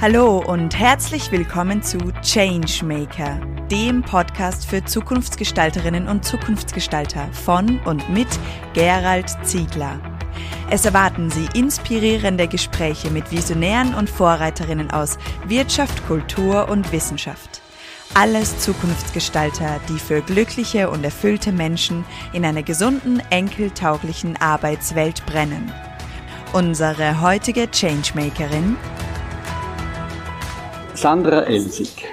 Hallo und herzlich willkommen zu Changemaker, dem Podcast für Zukunftsgestalterinnen und Zukunftsgestalter von und mit Gerald Ziegler. Es erwarten Sie inspirierende Gespräche mit Visionären und Vorreiterinnen aus Wirtschaft, Kultur und Wissenschaft. Alles Zukunftsgestalter, die für glückliche und erfüllte Menschen in einer gesunden, enkeltauglichen Arbeitswelt brennen. Unsere heutige Changemakerin Sandra Elsig.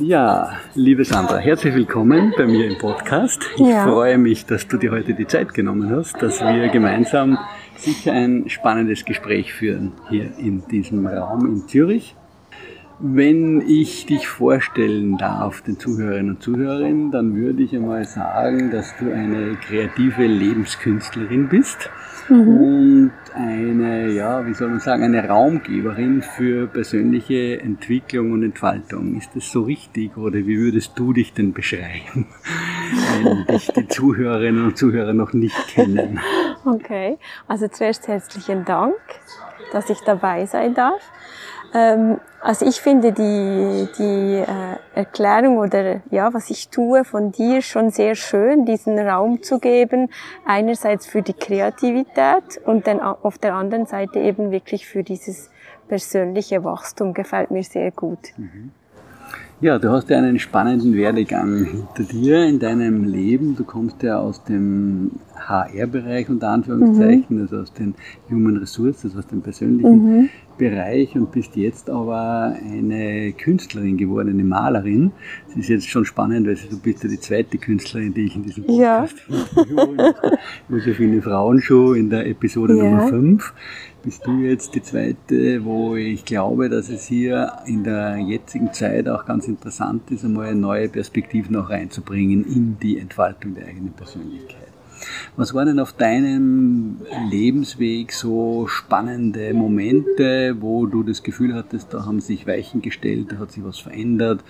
Ja, liebe Sandra, herzlich willkommen bei mir im Podcast. Ich ja. freue mich, dass du dir heute die Zeit genommen hast, dass wir gemeinsam sicher ein spannendes Gespräch führen hier in diesem Raum in Zürich. Wenn ich dich vorstellen darf, den Zuhörerinnen und Zuhörerinnen, dann würde ich einmal sagen, dass du eine kreative Lebenskünstlerin bist mhm. und eine, ja, wie soll man sagen, eine Raumgeberin für persönliche Entwicklung und Entfaltung. Ist das so richtig oder wie würdest du dich denn beschreiben, wenn dich die Zuhörerinnen und Zuhörer noch nicht kennen? Okay, also zuerst herzlichen Dank, dass ich dabei sein darf. Ähm, also ich finde die, die äh, Erklärung oder ja, was ich tue von dir schon sehr schön, diesen Raum zu geben. Einerseits für die Kreativität und dann auf der anderen Seite eben wirklich für dieses persönliche Wachstum gefällt mir sehr gut. Mhm. Ja, du hast ja einen spannenden Werdegang hinter dir in deinem Leben. Du kommst ja aus dem HR-Bereich unter Anführungszeichen, mhm. also aus den Human Resources, aus dem persönlichen mhm. Bereich und bist jetzt aber eine Künstlerin geworden, eine Malerin. Das ist jetzt schon spannend, weil du bist ja die zweite Künstlerin, die ich in diesem Podcast ja. Josephine Frauenschuh in der Episode ja. Nummer 5 bist du jetzt die zweite, wo ich glaube, dass es hier in der jetzigen Zeit auch ganz interessant ist, einmal neue Perspektiven auch reinzubringen in die Entfaltung der eigenen Persönlichkeit. Was waren denn auf deinem Lebensweg so spannende Momente, wo du das Gefühl hattest, da haben sich Weichen gestellt, da hat sich was verändert,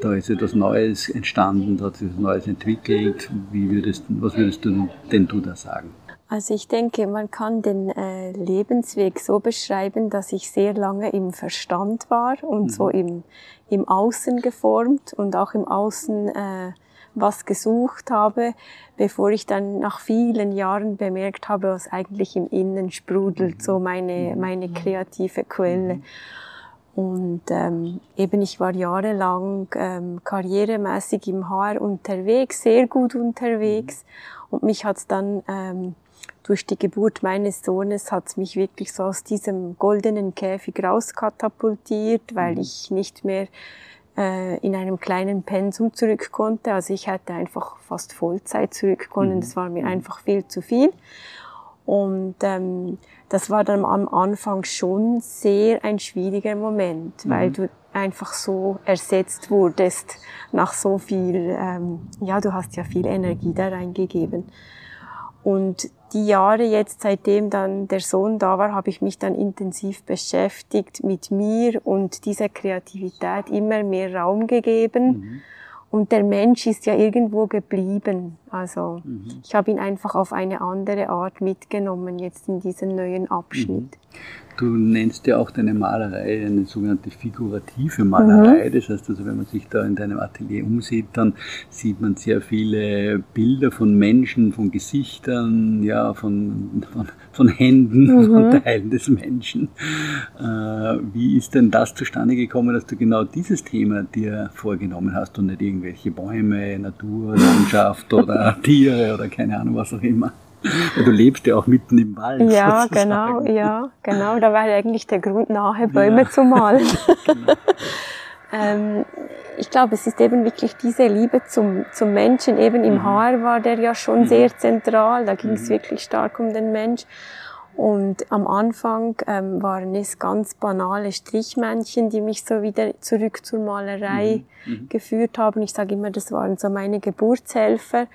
da ist etwas Neues entstanden, da hat sich etwas Neues entwickelt? Wie würdest, was würdest du denn du da sagen? Also ich denke, man kann den äh, Lebensweg so beschreiben, dass ich sehr lange im Verstand war und mhm. so im, im Außen geformt und auch im Außen äh, was gesucht habe, bevor ich dann nach vielen Jahren bemerkt habe, was eigentlich im Innen sprudelt, mhm. so meine, mhm. meine kreative Quelle. Mhm. Und ähm, eben ich war jahrelang ähm, karrieremäßig im Haar unterwegs, sehr gut unterwegs. Und mich hat's dann ähm, durch die Geburt meines Sohnes hat es mich wirklich so aus diesem goldenen Käfig rauskatapultiert, weil ich nicht mehr äh, in einem kleinen Pensum zurück konnte. Also ich hätte einfach fast Vollzeit zurück können. Mhm. Das war mir mhm. einfach viel zu viel. Und ähm, das war dann am Anfang schon sehr ein schwieriger Moment, mhm. weil du einfach so ersetzt wurdest nach so viel, ähm, ja, du hast ja viel Energie da reingegeben. Und die Jahre jetzt, seitdem dann der Sohn da war, habe ich mich dann intensiv beschäftigt mit mir und dieser Kreativität immer mehr Raum gegeben. Mhm. Und der Mensch ist ja irgendwo geblieben. Also mhm. ich habe ihn einfach auf eine andere Art mitgenommen jetzt in diesen neuen Abschnitt. Mhm. Du nennst ja auch deine Malerei eine sogenannte figurative Malerei. Mhm. Das heißt also, wenn man sich da in deinem Atelier umsieht, dann sieht man sehr viele Bilder von Menschen, von Gesichtern, ja, von, von, von Händen, mhm. von Teilen des Menschen. Äh, wie ist denn das zustande gekommen, dass du genau dieses Thema dir vorgenommen hast und nicht irgendwelche Bäume, Natur, Landschaft oder Tiere oder keine Ahnung, was auch immer? Du lebst ja auch mitten im Wald. Ja, sozusagen. genau, ja, genau. Da war eigentlich der Grund, nahe Bäume ja. zu malen. genau. ähm, ich glaube, es ist eben wirklich diese Liebe zum, zum Menschen. Eben im mhm. Haar war der ja schon mhm. sehr zentral. Da ging es mhm. wirklich stark um den Mensch. Und am Anfang ähm, waren es ganz banale Strichmännchen, die mich so wieder zurück zur Malerei mhm. mhm. geführt haben. Ich sage immer, das waren so meine Geburtshelfer.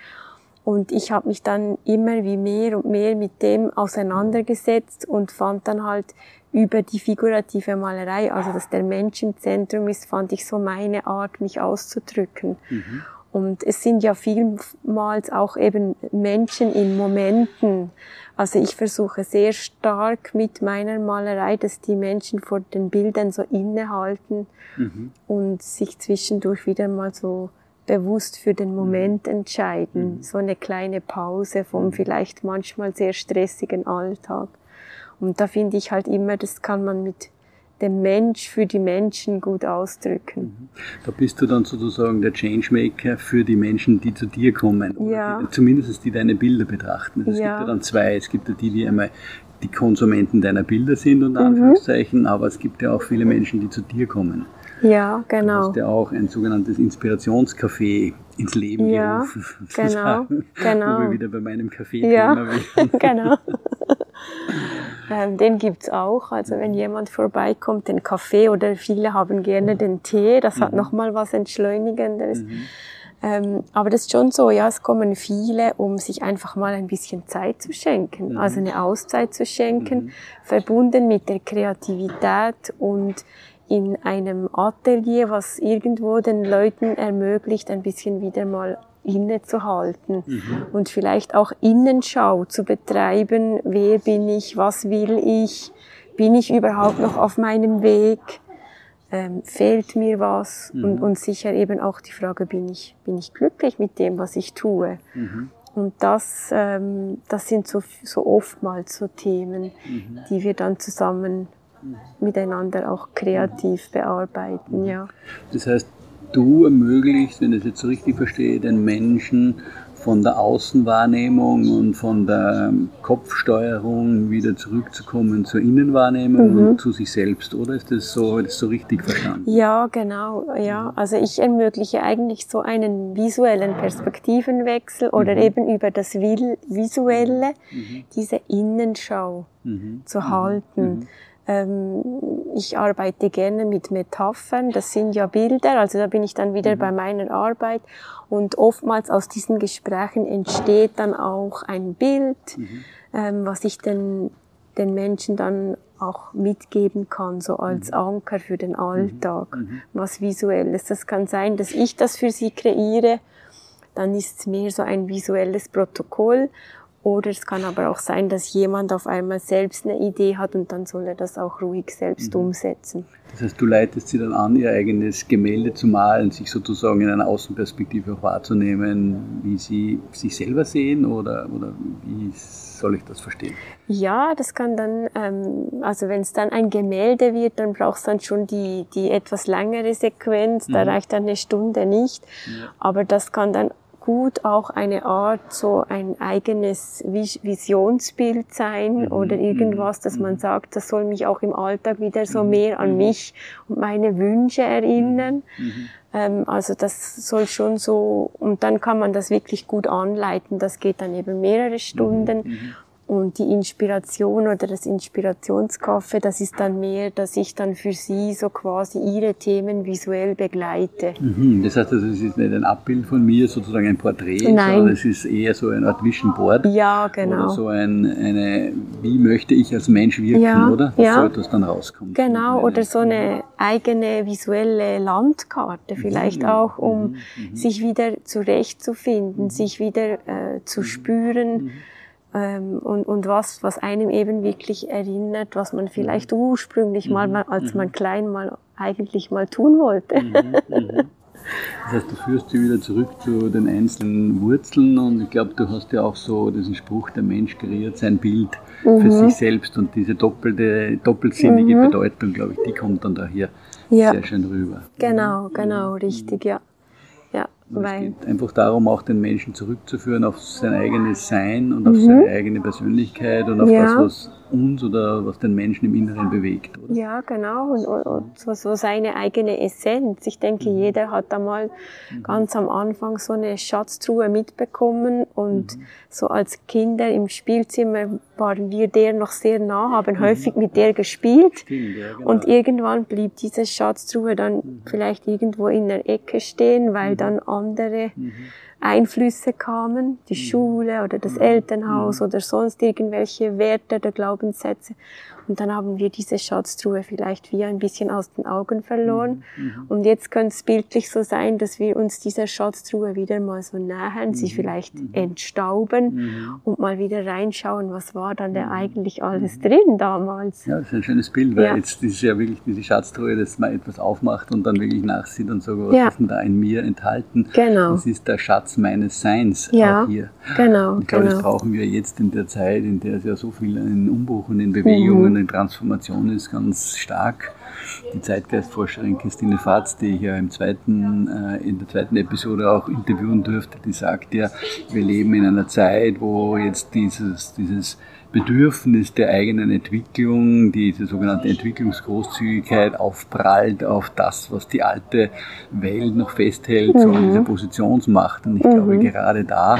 Und ich habe mich dann immer wie mehr und mehr mit dem auseinandergesetzt und fand dann halt über die figurative Malerei, also dass der Mensch im Zentrum ist, fand ich so meine Art, mich auszudrücken. Mhm. Und es sind ja vielmals auch eben Menschen in Momenten, Also ich versuche sehr stark mit meiner Malerei, dass die Menschen vor den Bildern so innehalten mhm. und sich zwischendurch wieder mal so bewusst für den Moment entscheiden. Mhm. So eine kleine Pause vom mhm. vielleicht manchmal sehr stressigen Alltag. Und da finde ich halt immer, das kann man mit dem Mensch für die Menschen gut ausdrücken. Mhm. Da bist du dann sozusagen der Changemaker für die Menschen, die zu dir kommen. Ja. Die, zumindest die deine Bilder betrachten. Es ja. gibt ja dann zwei. Es gibt ja die, die einmal die Konsumenten deiner Bilder sind, unter mhm. Anführungszeichen, mhm. aber es gibt ja auch viele Menschen, die zu dir kommen. Ja, genau. Du hast ja auch ein sogenanntes Inspirationscafé ins Leben ja, gerufen. Genau, genau. Wo wir wieder bei meinem Café ja, genau. Ähm, den gibt's auch. Also wenn jemand vorbeikommt, den Kaffee oder viele haben gerne den Tee, das hat mhm. nochmal was Entschleunigendes. Mhm. Ähm, aber das ist schon so, ja, es kommen viele, um sich einfach mal ein bisschen Zeit zu schenken, mhm. also eine Auszeit zu schenken, mhm. verbunden mit der Kreativität und in einem Atelier, was irgendwo den Leuten ermöglicht, ein bisschen wieder mal innezuhalten mhm. und vielleicht auch Innenschau zu betreiben. Wer bin ich? Was will ich? Bin ich überhaupt noch auf meinem Weg? Ähm, fehlt mir was? Mhm. Und, und sicher eben auch die Frage, bin ich, bin ich glücklich mit dem, was ich tue? Mhm. Und das, ähm, das sind so, so oftmals so Themen, mhm. die wir dann zusammen miteinander auch kreativ bearbeiten, ja. Das heißt, du ermöglicht, wenn ich es jetzt so richtig verstehe, den Menschen von der Außenwahrnehmung und von der Kopfsteuerung wieder zurückzukommen zur Innenwahrnehmung mhm. und zu sich selbst, oder ist das so, das so richtig verstanden? Ja, genau, ja. Also ich ermögliche eigentlich so einen visuellen Perspektivenwechsel oder mhm. eben über das Visuelle mhm. diese Innenschau mhm. zu mhm. halten. Ähm, ich arbeite gerne mit Metaphern, das sind ja Bilder, also da bin ich dann wieder mhm. bei meiner Arbeit und oftmals aus diesen Gesprächen entsteht dann auch ein Bild, mhm. ähm, was ich den, den Menschen dann auch mitgeben kann, so als mhm. Anker für den Alltag, mhm. mhm. was visuelles. Das kann sein, dass ich das für sie kreiere, dann ist es mehr so ein visuelles Protokoll oder es kann aber auch sein, dass jemand auf einmal selbst eine Idee hat und dann soll er das auch ruhig selbst mhm. umsetzen. Das heißt, du leitest sie dann an, ihr eigenes Gemälde zu malen, sich sozusagen in einer Außenperspektive auch wahrzunehmen, wie sie sich selber sehen oder, oder wie soll ich das verstehen? Ja, das kann dann, ähm, also wenn es dann ein Gemälde wird, dann braucht es dann schon die, die etwas längere Sequenz, da mhm. reicht dann eine Stunde nicht, ja. aber das kann dann gut auch eine Art, so ein eigenes Visionsbild sein mhm. oder irgendwas, dass man mhm. sagt, das soll mich auch im Alltag wieder so mhm. mehr an mhm. mich und meine Wünsche erinnern. Mhm. Ähm, also das soll schon so, und dann kann man das wirklich gut anleiten. Das geht dann eben mehrere Stunden. Und die Inspiration oder das Inspirationskaffee, das ist dann mehr, dass ich dann für sie so quasi ihre Themen visuell begleite. Mhm, das heißt, also, es ist nicht ein Abbild von mir, sozusagen ein Porträt, Nein. sondern es ist eher so eine Art Vision Board. Ja, genau. Oder so ein, eine, wie möchte ich als Mensch wirken, ja, oder? Dass ja. so etwas dann rauskommt. Genau, oder so eine eigene visuelle Landkarte vielleicht mhm. auch, um mhm. mhm. sich wieder zurechtzufinden, mhm. sich wieder äh, zu mhm. spüren ähm, und, und was, was einem eben wirklich erinnert, was man vielleicht mhm. ursprünglich mhm. mal, als mhm. man klein mal eigentlich mal tun wollte. Mhm. Mhm. Das heißt, du führst sie wieder zurück zu den einzelnen Wurzeln und ich glaube, du hast ja auch so diesen Spruch, der Mensch kreiert sein Bild für mhm. sich selbst und diese doppelte, doppelsinnige Bedeutung, glaube ich, die kommt dann daher ja. sehr schön rüber. Genau, genau, richtig, ja. Und es geht einfach darum, auch den Menschen zurückzuführen auf sein eigenes Sein und auf mhm. seine eigene Persönlichkeit und auf ja. das, was uns oder was den Menschen im Inneren bewegt. Oder? Ja, genau. Und, und so, so, seine eigene Essenz. Ich denke, mhm. jeder hat einmal mhm. ganz am Anfang so eine Schatztruhe mitbekommen und mhm. so als Kinder im Spielzimmer waren wir der noch sehr nah, haben mhm. häufig mit der gespielt. Stimmt, ja, genau. Und irgendwann blieb diese Schatztruhe dann mhm. vielleicht irgendwo in der Ecke stehen, weil dann andere Einflüsse kamen, die mhm. Schule oder das mhm. Elternhaus mhm. oder sonst irgendwelche Werte oder Glaubenssätze. Und dann haben wir diese Schatztruhe vielleicht wie ein bisschen aus den Augen verloren. Mhm. mhm. Und jetzt könnte es bildlich so sein, dass wir uns dieser Schatztruhe wieder mal so nähern, mhm. sie vielleicht mhm. entstauben mhm. und mal wieder reinschauen, was war dann da eigentlich alles drin damals. Ja, das ist ein schönes Bild, weil ja. jetzt ist ja wirklich diese Schatztruhe, dass man etwas aufmacht und dann wirklich nachsieht und sagt, was ja. ist denn da in mir enthalten? Genau. Das ist der Schatz meines Seins ja. auch hier. Genau. Und ich glaube, genau. das brauchen wir jetzt in der Zeit, in der es ja so viel in Umbruch und in Bewegungen in Transformation ist, ganz stark. Die Zeitgeistforscherin Christine Fatz, die ich ja im zweiten, äh, in der zweiten Episode auch interviewen durfte, die sagt ja, wir leben in einer Zeit, wo jetzt dieses, dieses Bedürfnis der eigenen Entwicklung, diese sogenannte Entwicklungsgroßzügigkeit aufprallt auf das, was die alte Welt noch festhält, mhm. so an dieser Positionsmacht. Und ich mhm. glaube, gerade da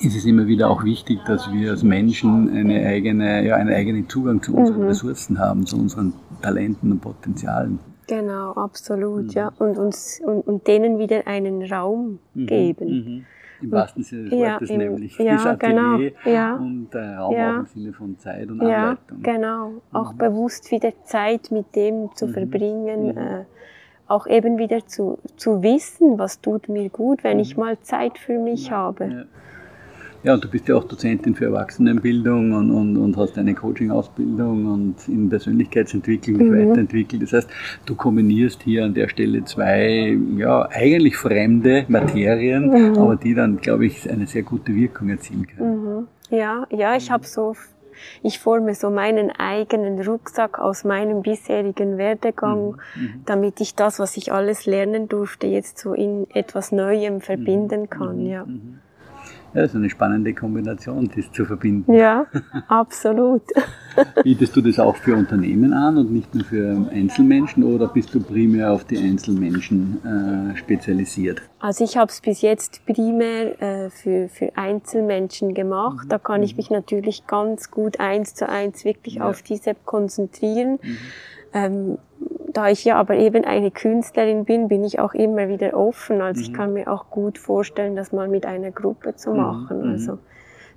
ist es immer wieder auch wichtig, dass wir als Menschen eine eigene, ja, einen eigenen Zugang zu unseren mhm. Ressourcen haben, zu unseren Talenten und Potenzialen. Genau, absolut, mhm. ja. Und uns und, und denen wieder einen Raum mhm. geben. Mhm. Im wahrsten Sinne des Wortes, ja, im, nämlich ja, das genau, ja, und äh, Raum ja, auch im Sinne von Zeit und ja, Anleitung. Genau, auch mhm. bewusst wieder Zeit mit dem zu mhm. verbringen. Äh, auch eben wieder zu, zu wissen, was tut mir gut, wenn ich mal Zeit für mich habe. Ja, und du bist ja auch Dozentin für Erwachsenenbildung und, und, und hast eine Coaching-Ausbildung und in Persönlichkeitsentwicklung dich mhm. weiterentwickelt. Das heißt, du kombinierst hier an der Stelle zwei, ja, eigentlich fremde Materien, mhm. aber die dann, glaube ich, eine sehr gute Wirkung erzielen können. Mhm. Ja, ja, ich habe so ich forme so meinen eigenen Rucksack aus meinem bisherigen Werdegang, mhm. mhm. damit ich das, was ich alles lernen durfte, jetzt so in etwas Neuem verbinden mhm. kann. Ja. Mhm. Ja, das ist eine spannende Kombination, das zu verbinden. Ja, absolut. Bietest du das auch für Unternehmen an und nicht nur für Einzelmenschen oder bist du primär auf die Einzelmenschen äh, spezialisiert? Also ich habe es bis jetzt primär äh, für, für Einzelmenschen gemacht. Da kann ich mhm. mich natürlich ganz gut eins zu eins wirklich ja. auf diese konzentrieren. Mhm. Ähm, da ich ja aber eben eine Künstlerin bin, bin ich auch immer wieder offen. Also mhm. ich kann mir auch gut vorstellen, das mal mit einer Gruppe zu mhm. machen. Mhm. Also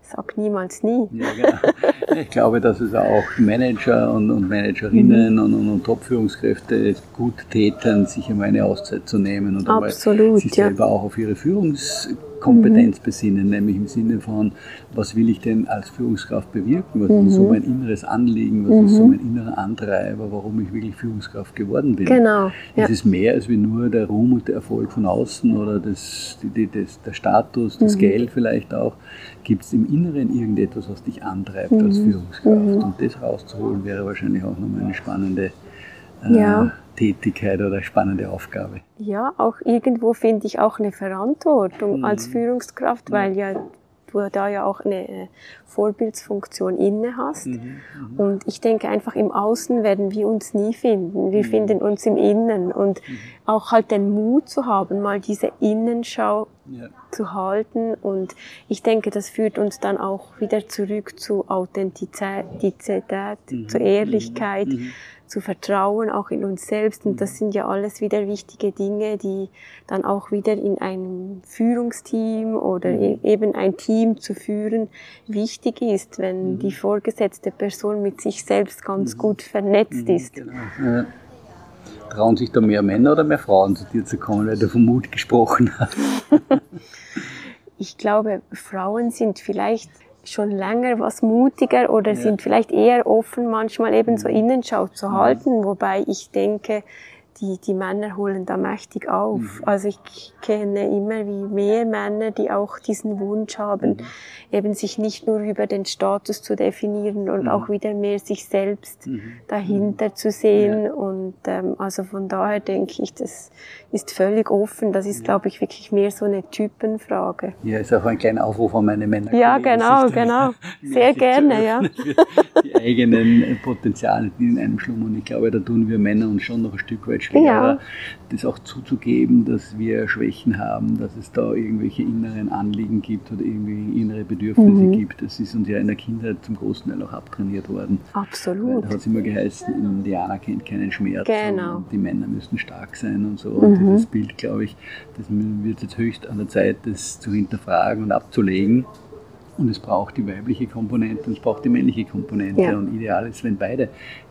sag niemals nie. Ja, genau. Ich glaube, dass es auch Manager und, und Managerinnen mhm. und, und, und Top-Führungskräfte gut täten, sich einmal eine Auszeit zu nehmen und Absolut, einmal sich ja. selber auch auf ihre Führungs Kompetenz mhm. besinnen, nämlich im Sinne von, was will ich denn als Führungskraft bewirken, was mhm. ist so mein inneres Anliegen, was mhm. ist so mein innerer Antreiber, warum ich wirklich Führungskraft geworden bin. Genau. Ja. Es ist mehr als wie nur der Ruhm und der Erfolg von außen oder das, die, das, der Status, das mhm. Geld vielleicht auch. Gibt es im Inneren irgendetwas, was dich antreibt als mhm. Führungskraft? Mhm. Und das rauszuholen wäre wahrscheinlich auch nochmal eine spannende äh, ja. Tätigkeit oder spannende Aufgabe. Ja, auch irgendwo finde ich auch eine Verantwortung mhm. als Führungskraft, weil ja du da ja auch eine äh, Vorbildsfunktion inne hast. Mhm, mhm, und ich denke einfach im Außen werden wir uns nie finden. Wir mhm. finden uns im Innen und mhm. auch halt den Mut zu haben, mal diese Innenschau ja. zu halten. Und ich denke, das führt uns dann auch wieder zurück zu Authentizität, mhm, zu Ehrlichkeit mhm zu vertrauen, auch in uns selbst. Und das sind ja alles wieder wichtige Dinge, die dann auch wieder in einem Führungsteam oder mhm. E-, eben ein Team zu führen wichtig ist, wenn mhm. die vorgesetzte Person mit sich selbst ganz mhm. gut vernetzt mhm, ist. Genau. Ja. Trauen sich da mehr Männer oder mehr Frauen zu dir zu kommen, weil du vom Mut gesprochen hast? ich glaube, Frauen sind vielleicht schon länger was mutiger oder ja. sind vielleicht eher offen, manchmal eben so mhm. Innenschau zu halten, wobei ich denke, die, die Männer holen da mächtig auf. Mhm. Also ich kenne immer wie mehr Männer, die auch diesen Wunsch haben, mhm. eben sich nicht nur über den Status zu definieren und mhm. auch wieder mehr sich selbst mhm. dahinter zu sehen. Ja. Und ähm, also von daher denke ich, das ist völlig offen. Das ist, ja. glaube ich, wirklich mehr so eine Typenfrage. Ja, ist auch ein kleiner Aufruf an meine Männer. Ja, genau, genau. Sehr gerne, ja. Die eigenen Potenziale, die in einem schlummern. Und ich glaube, da tun wir Männer uns schon noch ein Stück weit schwerer, ja. das auch zuzugeben, dass wir Schwächen haben, dass es da irgendwelche inneren Anliegen gibt oder irgendwie innere Bedürfnisse mhm. gibt. Das ist uns ja in der Kindheit zum großen Teil auch abtrainiert worden. Absolut. Da hat es immer geheißen, Indianer kennt keinen Schmerz. Genau. Und die Männer müssen stark sein und so. Und mhm. dieses Bild, glaube ich, das wird jetzt höchst an der Zeit, das zu hinterfragen und abzulegen Und es braucht die weibliche Komponente und es braucht die männliche Komponente. Ja. Und ideal ist, wenn beide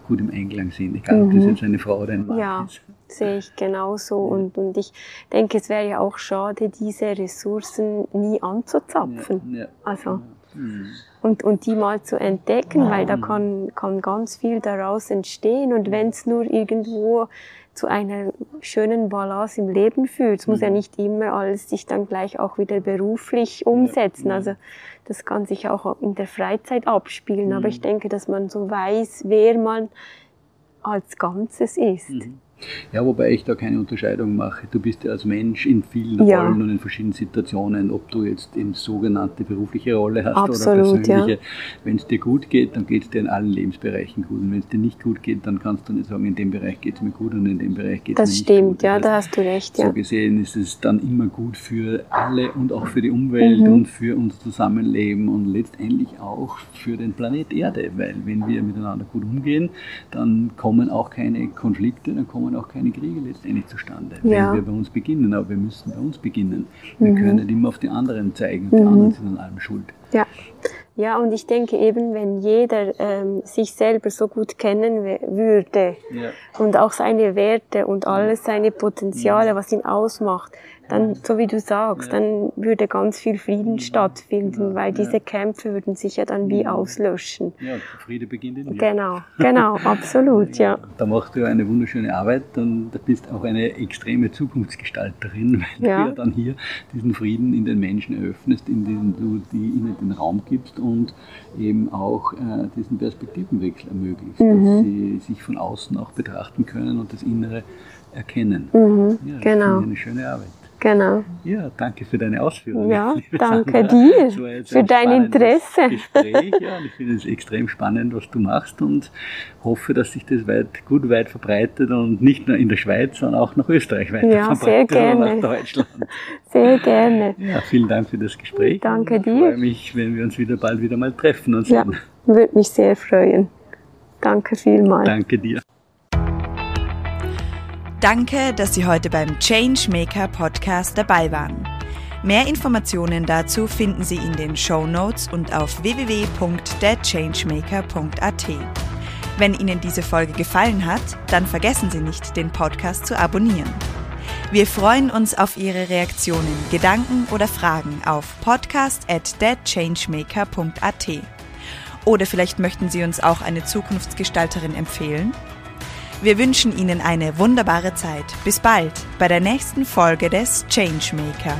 gut im Einklang sind. Egal, ob das jetzt eine Frau oder ein Mann Ja, ist. sehe ich genauso. Und, und ich denke, es wäre ja auch schade, diese Ressourcen nie anzuzapfen. Ja, ja. Also, Mhm. und, und die mal zu entdecken, weil da kann, kann ganz viel daraus entstehen. Und wenn es nur irgendwo zu einer schönen Balance im Leben führt, es muss ja nicht immer alles sich dann gleich auch wieder beruflich umsetzen. ja. Also das kann sich auch in der Freizeit abspielen. Aber ich denke, dass man so weiß, wer man als Ganzes ist. Ja, wobei ich da keine Unterscheidung mache. Du bist ja als Mensch in vielen Ja. Rollen und in verschiedenen Situationen, ob du jetzt eben sogenannte berufliche Rolle hast Absolut, oder persönliche. ja. Wenn es dir gut geht, dann geht es dir in allen Lebensbereichen gut. Und wenn es dir nicht gut geht, dann kannst du nicht sagen, in dem Bereich geht es mir gut und in dem Bereich geht es mir Das nicht stimmt, gut. ja, Das da hast du recht, So ja. gesehen ist es dann immer gut für alle und auch für die Umwelt Mhm. und für unser Zusammenleben und letztendlich auch für den Planet Erde, weil wenn wir miteinander gut umgehen, dann kommen auch keine Konflikte, dann kommen auch keine Kriege letztendlich zustande, Ja. wenn wir bei uns beginnen. Aber wir müssen bei uns beginnen. Mhm. Wir können nicht immer auf die anderen zeigen und die anderen sind an allem schuld. Ja. Ja, und ich denke eben, wenn jeder ähm, sich selber so gut kennen würde Ja. und auch seine Werte und alles seine Potenziale, was ihn ausmacht, dann, so wie du sagst, dann würde ganz viel Frieden stattfinden, weil diese Kämpfe würden sich ja dann wie auslöschen. ja, Friede beginnt in dir. Genau, genau, absolut, ja. Da machst du ja eine wunderschöne Arbeit und du bist auch eine extreme Zukunftsgestalterin, weil Ja. du ja dann hier diesen Frieden in den Menschen eröffnest, indem du die, ihnen den Raum gibst und eben auch äh, diesen Perspektivenwechsel ermöglicht, Mhm. dass sie sich von außen auch betrachten können und das Innere erkennen. Mhm, Ja, das genau. ich eine schöne Arbeit. Genau. Ja, danke für deine Ausführungen. Ja, danke Sandra. dir für ein dein Interesse. Gespräch, ja, und ich finde es extrem spannend, was du machst und hoffe, dass sich das weit, gut weit verbreitet und nicht nur in der Schweiz, sondern auch nach Österreich weiter Ja, sehr verbreitet und gerne. nach Deutschland. Sehr gerne. Ja, vielen Dank für das Gespräch. Danke ich dir. freue mich, wenn wir uns wieder bald wieder mal treffen und Ja, sehen. würde mich sehr freuen. Danke vielmals. Danke dir. Danke, dass Sie heute beim Changemaker Podcast dabei waren. Mehr Informationen dazu finden Sie in den Show Notes und auf www.thechangemaker.at. Wenn Ihnen diese Folge gefallen hat, dann vergessen Sie nicht, den Podcast zu abonnieren. Wir freuen uns auf Ihre Reaktionen, Gedanken oder Fragen auf podcast at thechangemaker.at. Oder vielleicht möchten Sie uns auch eine Zukunftsgestalterin empfehlen? Wir wünschen Ihnen eine wunderbare Zeit. Bis bald bei der nächsten Folge des Changemaker.